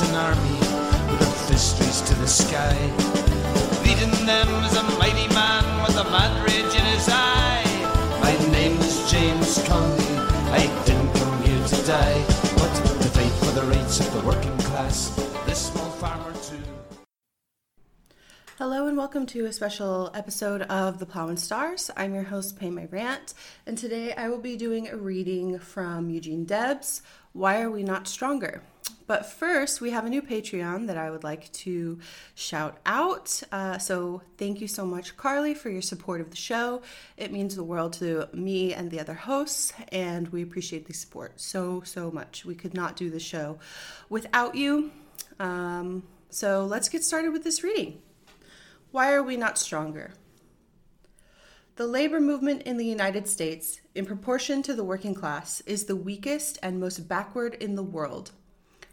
an army with to the sky. Leading them is a mighty man with a mad rage in his eye. My name is James Connolly. I didn't come here to die, but to fight for the rights of the working class. This small farmer too. Hello and welcome to a special episode of The Plough and Stars. I'm your host, Paymyrant, and today I will be doing a reading from Eugene Debs, Why Are We Not Stronger? But first, we have a new Patreon that I would like to shout out. Uh, so, thank you so much, Carly, for your support of the show. It means the world to me and the other hosts, and we appreciate the support so, so much. We could not do the show without you. Um, so, let's get started with this reading. Why are we not stronger? The labor movement in the United States, in proportion to the working class, is the weakest and most backward in the world.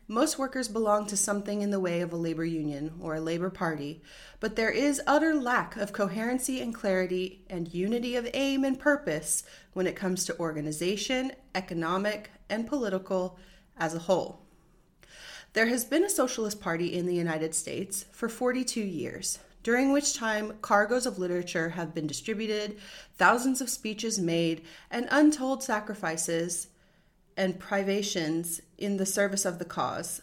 Most workers belong to something in the way of a labor union or a labor party, but there is utter lack of coherency and clarity and unity of aim and purpose when it comes to organization, economic, and political as a whole. There has been a Socialist Party in the United States for 42 years, during which time cargoes of literature have been distributed, thousands of speeches made, and untold sacrifices and privations in the service of the cause.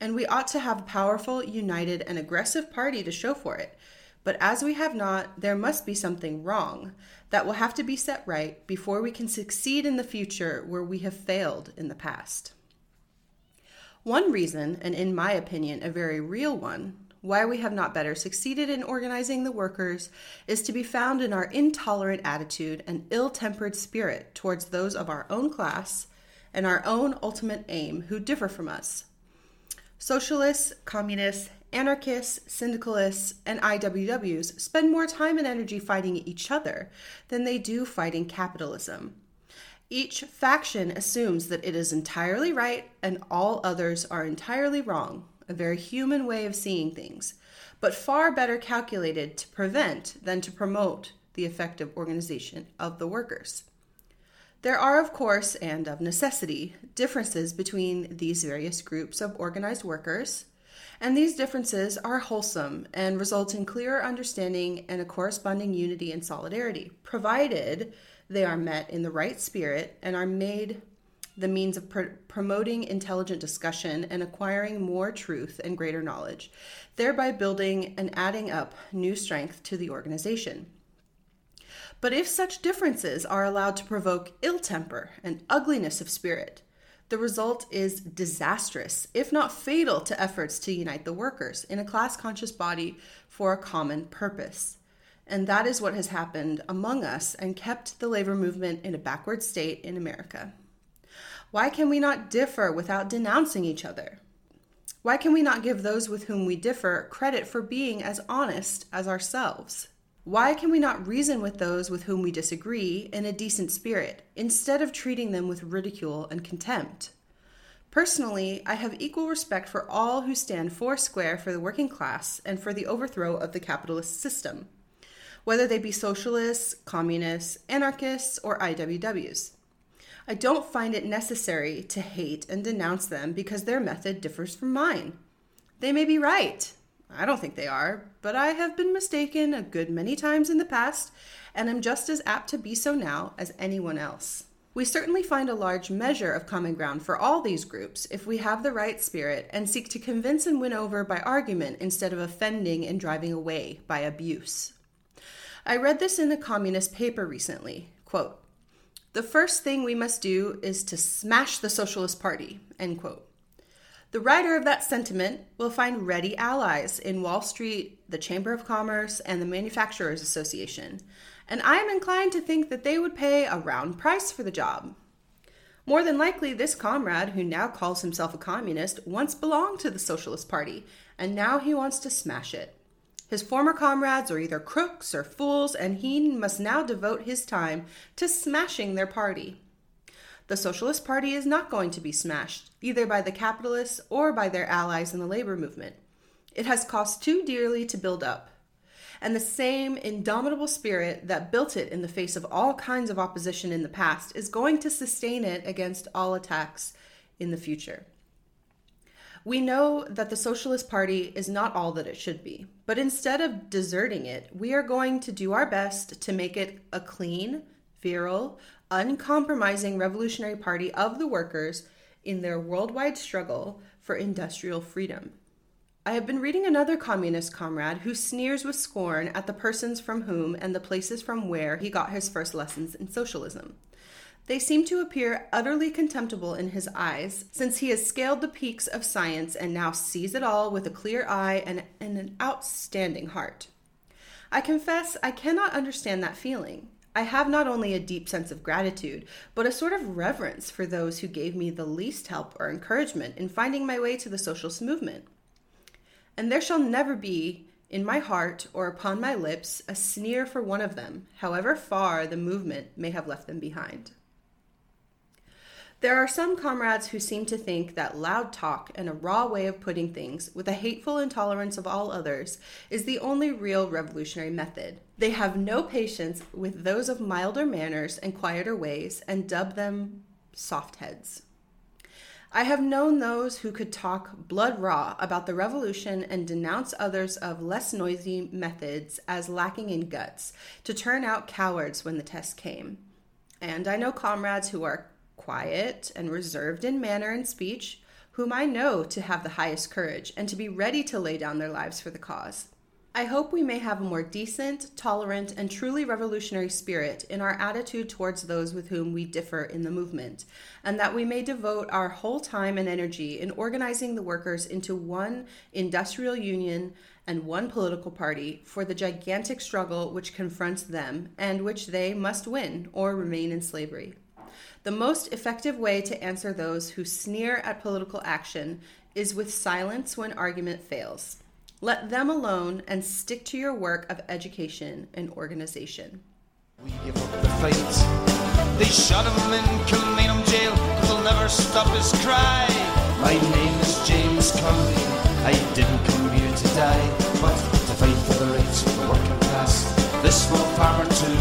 And we ought to have a powerful, united, and aggressive party to show for it. But as we have not, there must be something wrong that will have to be set right before we can succeed in the future where we have failed in the past. One reason, and in my opinion, a very real one, why we have not better succeeded in organizing the workers is to be found in our intolerant attitude and ill tempered spirit towards those of our own class and our own ultimate aim who differ from us. Socialists, communists, anarchists, syndicalists, and IWWs spend more time and energy fighting each other than they do fighting capitalism. Each faction assumes that it is entirely right and all others are entirely wrong, a very human way of seeing things, but far better calculated to prevent than to promote the effective organization of the workers. There are, of course, and of necessity, differences between these various groups of organized workers, and these differences are wholesome and result in clearer understanding and a corresponding unity and solidarity, provided they are met in the right spirit and are made the means of pr- promoting intelligent discussion and acquiring more truth and greater knowledge, thereby building and adding up new strength to the organization. But if such differences are allowed to provoke ill temper and ugliness of spirit, the result is disastrous, if not fatal, to efforts to unite the workers in a class conscious body for a common purpose. And that is what has happened among us and kept the labor movement in a backward state in America. Why can we not differ without denouncing each other? Why can we not give those with whom we differ credit for being as honest as ourselves? Why can we not reason with those with whom we disagree in a decent spirit instead of treating them with ridicule and contempt? Personally, I have equal respect for all who stand foursquare for the working class and for the overthrow of the capitalist system, whether they be socialists, communists, anarchists, or IWWs. I don't find it necessary to hate and denounce them because their method differs from mine. They may be right, I don't think they are, but I have been mistaken a good many times in the past, and am just as apt to be so now as anyone else. We certainly find a large measure of common ground for all these groups if we have the right spirit and seek to convince and win over by argument instead of offending and driving away by abuse. I read this in a communist paper recently. Quote, the first thing we must do is to smash the Socialist Party, end quote. The writer of that sentiment will find ready allies in Wall Street, the Chamber of Commerce, and the Manufacturers Association, and I am inclined to think that they would pay a round price for the job. More than likely, this comrade, who now calls himself a communist, once belonged to the Socialist Party, and now he wants to smash it. His former comrades are either crooks or fools, and he must now devote his time to smashing their party. The Socialist Party is not going to be smashed, either by the capitalists or by their allies in the labor movement. It has cost too dearly to build up. And the same indomitable spirit that built it in the face of all kinds of opposition in the past is going to sustain it against all attacks in the future. We know that the Socialist Party is not all that it should be, but instead of deserting it, we are going to do our best to make it a clean, virile, uncompromising revolutionary party of the workers in their worldwide struggle for industrial freedom. I have been reading another communist comrade who sneers with scorn at the persons from whom and the places from where he got his first lessons in socialism. They seem to appear utterly contemptible in his eyes, since he has scaled the peaks of science and now sees it all with a clear eye and, and an outstanding heart. I confess I cannot understand that feeling. I have not only a deep sense of gratitude, but a sort of reverence for those who gave me the least help or encouragement in finding my way to the socialist movement. And there shall never be, in my heart or upon my lips, a sneer for one of them, however far the movement may have left them behind. There are some comrades who seem to think that loud talk and a raw way of putting things, with a hateful intolerance of all others, is the only real revolutionary method. They have no patience with those of milder manners and quieter ways and dub them soft heads. I have known those who could talk blood raw about the revolution and denounce others of less noisy methods as lacking in guts, to turn out cowards when the test came. And I know comrades who are quiet and reserved in manner and speech, whom I know to have the highest courage and to be ready to lay down their lives for the cause. I hope we may have a more decent, tolerant, and truly revolutionary spirit in our attitude towards those with whom we differ in the movement, and that we may devote our whole time and energy in organizing the workers into one industrial union and one political party for the gigantic struggle which confronts them and which they must win or remain in slavery. The most effective way to answer those who sneer at political action is with silence when argument fails. Let them alone and stick to your work of education and organization. We give up the fight. They him in Kilmainham jail, they'll never stop his cry. My name is James Connolly. I didn't come here to die, but to fight for the rights of the working class. Small farmer too,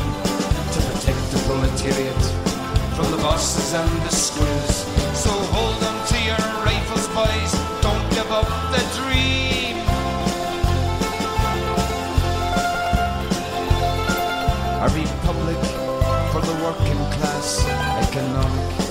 to protect the proletariat from the bosses and the screws. So hold on to your rifles, boys. Don't give up the dream. A republic for the working class, economic